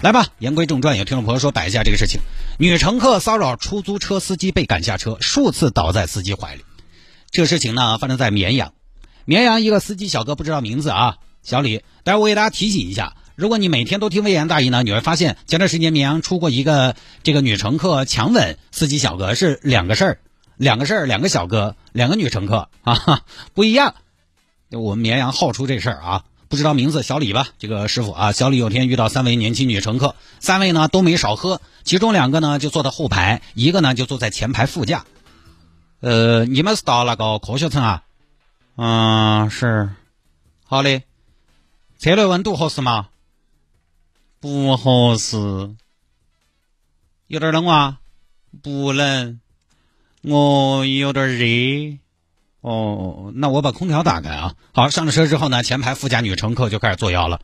来吧，言归正传，有听众朋友说摆一下这个事情：女乘客骚扰出租车司机被赶下车，数次倒在司机怀里。这个事情呢，发生在绵阳。绵阳一个司机小哥不知道名字啊，小李。但是我给大家提醒一下，如果你每天都听微言大义呢，你会发现前段时间绵阳出过一个这个女乘客强吻司机小哥是两个事儿，两个事儿，两个小哥，两个女乘客啊，不一样。我们绵阳好出这事儿啊。不知道名字小李吧？这个师傅啊，小李有天遇到三位年轻女乘客，三位呢都没少喝，其中两个呢就坐在后排，一个呢就坐在前排副驾。呃，你们是到那个科学城啊？嗯，是。好的。车内温度合适吗？不合适。有点冷吗？不冷。我有点热。哦，那我把空调打开啊。好，上了车之后呢，前排副驾女乘客就开始作妖了。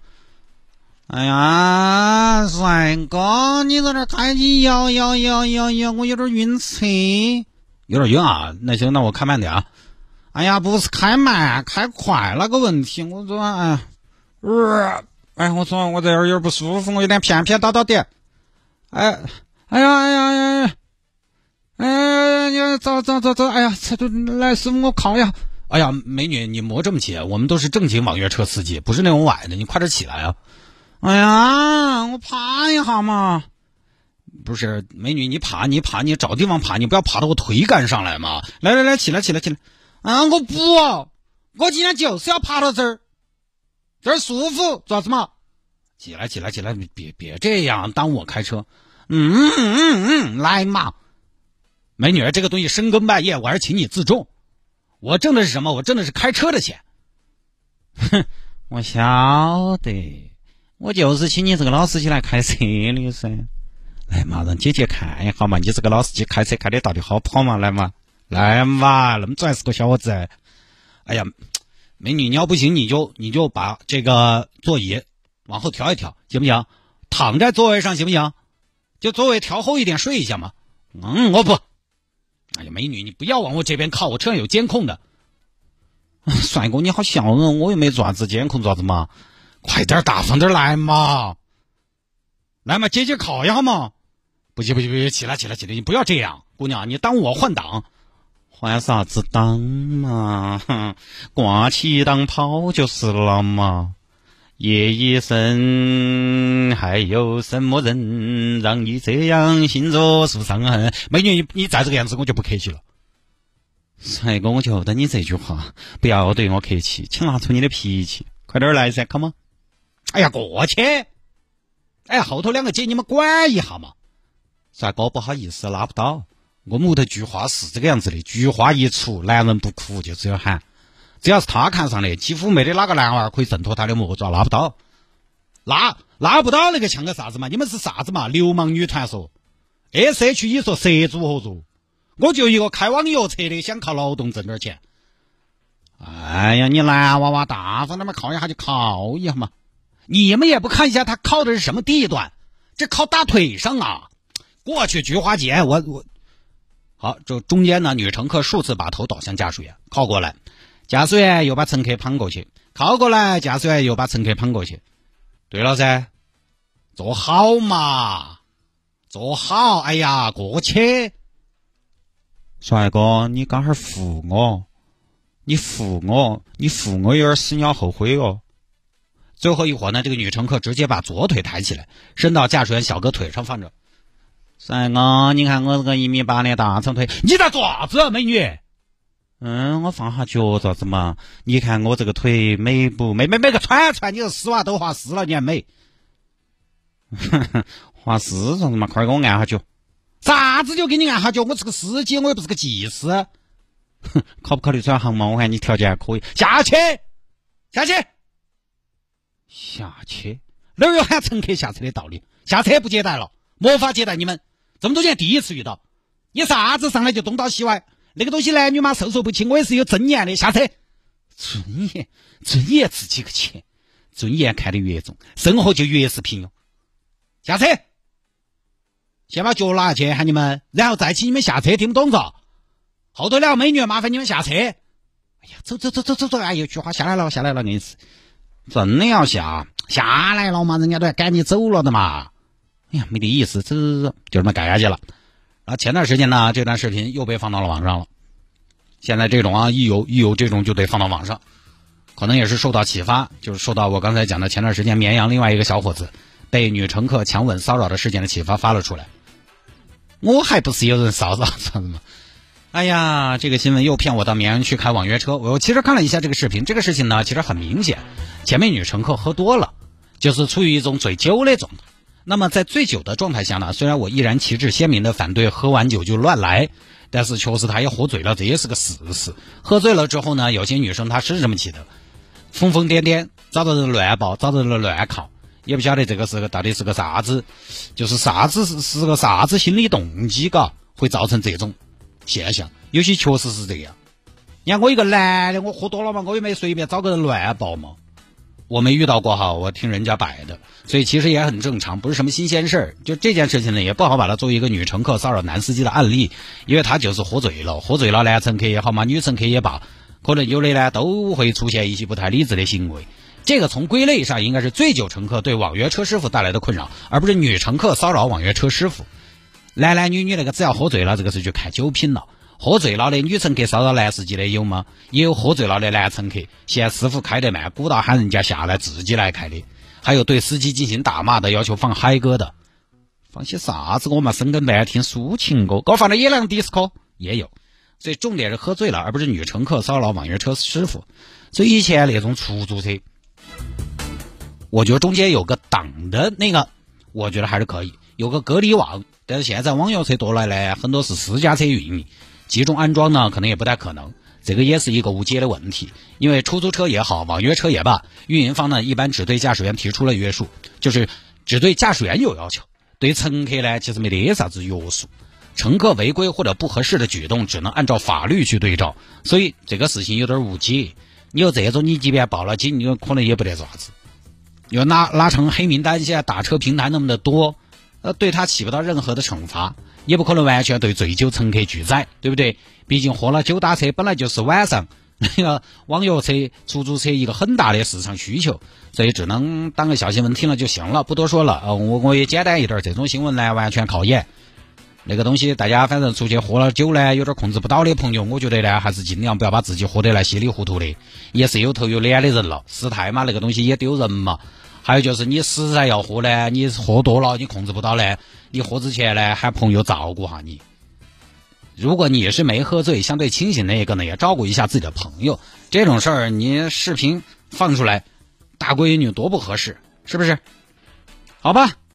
哎呀，帅哥，你在那开起摇摇摇摇摇，我有点晕车，有点晕啊。那行，那我开慢点啊。哎呀，不是开慢，开快那个问题。我说，哎，呃，哎，我说我这儿有点不舒服，我有点偏偏倒倒的。哎，哎呀，哎呀，哎呀。哎，你走走走走！哎呀，来师傅，我靠呀！哎呀，美女，你磨这么急？我们都是正经网约车司机，不是那种崴的，你快点起来啊！哎呀，我爬一下嘛。不是，美女，你爬，你爬，你找地方爬，你不要爬到我腿杆上来嘛！来来来，起来起来起来！啊，我不，我今天就是要爬到这儿，这儿舒服，做啥子嘛？起来起来起来，别别这样，耽误我开车。嗯嗯嗯，来嘛！美女，这个东西深更半夜，我还是请你自重。我挣的是什么？我挣的是开车的钱。哼，我晓得，我就是请你这个老司机来开车的噻。来嘛，让姐姐看一下嘛，你这个老司机开车开的到底好跑嘛？来嘛，来嘛，那么拽死个小伙子。哎呀，美女，你要不行，你就你就把这个座椅往后调一调，行不行？躺在座位上行不行？就座位调后一点，睡一下嘛。嗯，我不。哎呀，美女，你不要往我这边靠，我车上有监控的。帅哥，你好笑哦，我又没做啥子监控，做啥子嘛？快点大方点来嘛！来嘛，姐姐靠一下嘛！不行不行不行，起来起来起来！你不要这样，姑娘，你耽误我换挡。换啥子挡嘛？挂起挡跑就是了嘛。夜已深，还有什么人让你这样心若受伤痕？美女，你你再这个样子，我就不客气了。帅哥，我就等你这句话，不要对我客气，请拿出你的脾气，快点来噻，come on！哎呀，过去！哎，后头两个姐，你们管一下嘛。帅哥，不好意思，拉不到。我们屋头菊花是这个样子的，菊花一出，男人不哭就只有喊。只要是他看上的，几乎没得哪个男娃儿可以挣脱他的魔爪，拉不到，拉拉不到那个像个啥子嘛？你们是啥子嘛？流氓女团说，S H E 说蛇组合作，我就一个开网约车的，想靠劳动挣点钱。哎呀，你男娃娃大方点嘛，靠一下就靠一下嘛。你们也不看一下他靠的是什么地段？这靠大腿上啊！过去菊花姐，我我好，这中间呢，女乘客数次把头倒向驾驶员，靠过来。驾驶员又把乘客捧过去，靠过来，驾驶员又把乘客捧过去。对了噻，坐好嘛，坐好。哎呀，过去。帅哥，你刚儿扶我，你扶我，你扶我有点死鸟后悔哦。最后一会儿呢，这个女乘客直接把左腿抬起来，伸到驾驶员小哥腿上放着。帅哥，你看我这个一米八的大长腿，你在做啥子，美女？嗯，我放下脚咋子嘛？你看我这个腿美不美？美美个串串！你这丝袜都滑湿了，你还美？滑湿啥子嘛？快给我按下脚！啥子就给你按下脚？我是个司机，我又不是个技师。考不考虑转行嘛？我看你条件还可以。下去，下去，下去！哪有喊乘客下车的道理？下车不接待了，没法接待你们。这么多年第一次遇到，你啥子上来就东倒西歪？那个东西男女嘛授受不亲，我也是有尊严的。下车，尊严，尊严值几个钱？尊严看得越重，生活就越是平庸。下车，先把脚拿下去喊你们，然后再请你们下车，听不懂嗦？后头两个美女，麻烦你们下车。哎呀，走走走走走走！哎呦，菊花下来了，下来了，硬是，真的要下下来了嘛？人家都要赶你走了的嘛。哎呀，没得意思，走走走，就这么干下去了。啊，前段时间呢，这段视频又被放到了网上了。现在这种啊，一有一有这种就得放到网上，可能也是受到启发，就是受到我刚才讲的前段时间绵阳另外一个小伙子被女乘客强吻骚扰的事件的启发发了出来。我还不是有人骚扰啥子吗？哎呀，这个新闻又骗我到绵阳去开网约车。我其实看了一下这个视频，这个事情呢，其实很明显，前面女乘客喝多了，就是处于一种醉酒的状态。那么在醉酒的状态下呢，虽然我依然旗帜鲜明的反对喝完酒就乱来，但是确实他也喝醉了，这也是个事实。喝醉了之后呢，有些女生她是这么气的，疯疯癫癫，找到人乱抱，找到人乱靠，也不晓得这个是个到底是个啥子，就是啥子是是个啥子心理动机，嘎，会造成这种现象。有些确实是这样。你看我一个男的，我喝多了嘛，我也没随便找个人乱抱嘛。我没遇到过哈，我听人家摆的，所以其实也很正常，不是什么新鲜事儿。就这件事情呢，也不好把它作为一个女乘客骚扰男司机的案例，因为他就是喝醉了，喝醉了，男乘客也好嘛，女乘客也罢，可能有的呢都会出现一些不太理智的行为。这个从归类上应该是醉酒乘客对网约车师傅带来的困扰，而不是女乘客骚扰网约车师傅。男男女女那个只要喝醉了，这个是就看酒品了。喝醉了的女乘客骚扰男司机的有吗？也有喝醉了的男乘客嫌师傅开得慢，鼓捣喊人家下来自己来开的。还有对司机进行打骂的，要求放嗨歌的，放些啥子歌嘛？深更半夜听抒情歌，给我放点野狼迪斯科也有。所以重点是喝醉了，而不是女乘客骚扰网约车师傅。所以以前那种出租车，我觉得中间有个挡的那个，我觉得还是可以有个隔离网。但是现在网约车多来呢，很多是私家车运营。集中安装呢，可能也不太可能，这个也是一个无解的问题。因为出租车也好，网约车也罢，运营方呢一般只对驾驶员提出了约束，就是只对驾驶员有要求，对乘客呢其实没得啥子约束。乘客违规或者不合适的举动，只能按照法律去对照。所以这个事情有点无解。你有这种，你即便报了警，你可能也不得啥子。又拉拉成黑名单，现在打车平台那么的多，呃，对他起不到任何的惩罚。也不可能完全对醉酒乘客拒载，对不对？毕竟喝了酒打车本来就是晚上那个网约车、出租车一个很大的市场需求，所以只能当个小新闻听了就行了，不多说了。呃，我我也简单一点，这种新闻呢完全靠演。那个东西大家反正出去喝了酒呢，有点控制不到的朋友，我觉得呢还是尽量不要把自己喝得来稀里糊涂的，也是有头有脸的人了，失态嘛，那个东西也丢人嘛。还有就是你实在要喝呢，你喝多了你控制不到呢，你喝之前呢喊朋友照顾下你。如果你是没喝醉，相对清醒那一个呢，也照顾一下自己的朋友。这种事儿你视频放出来，大闺女多不合适，是不是？好吧。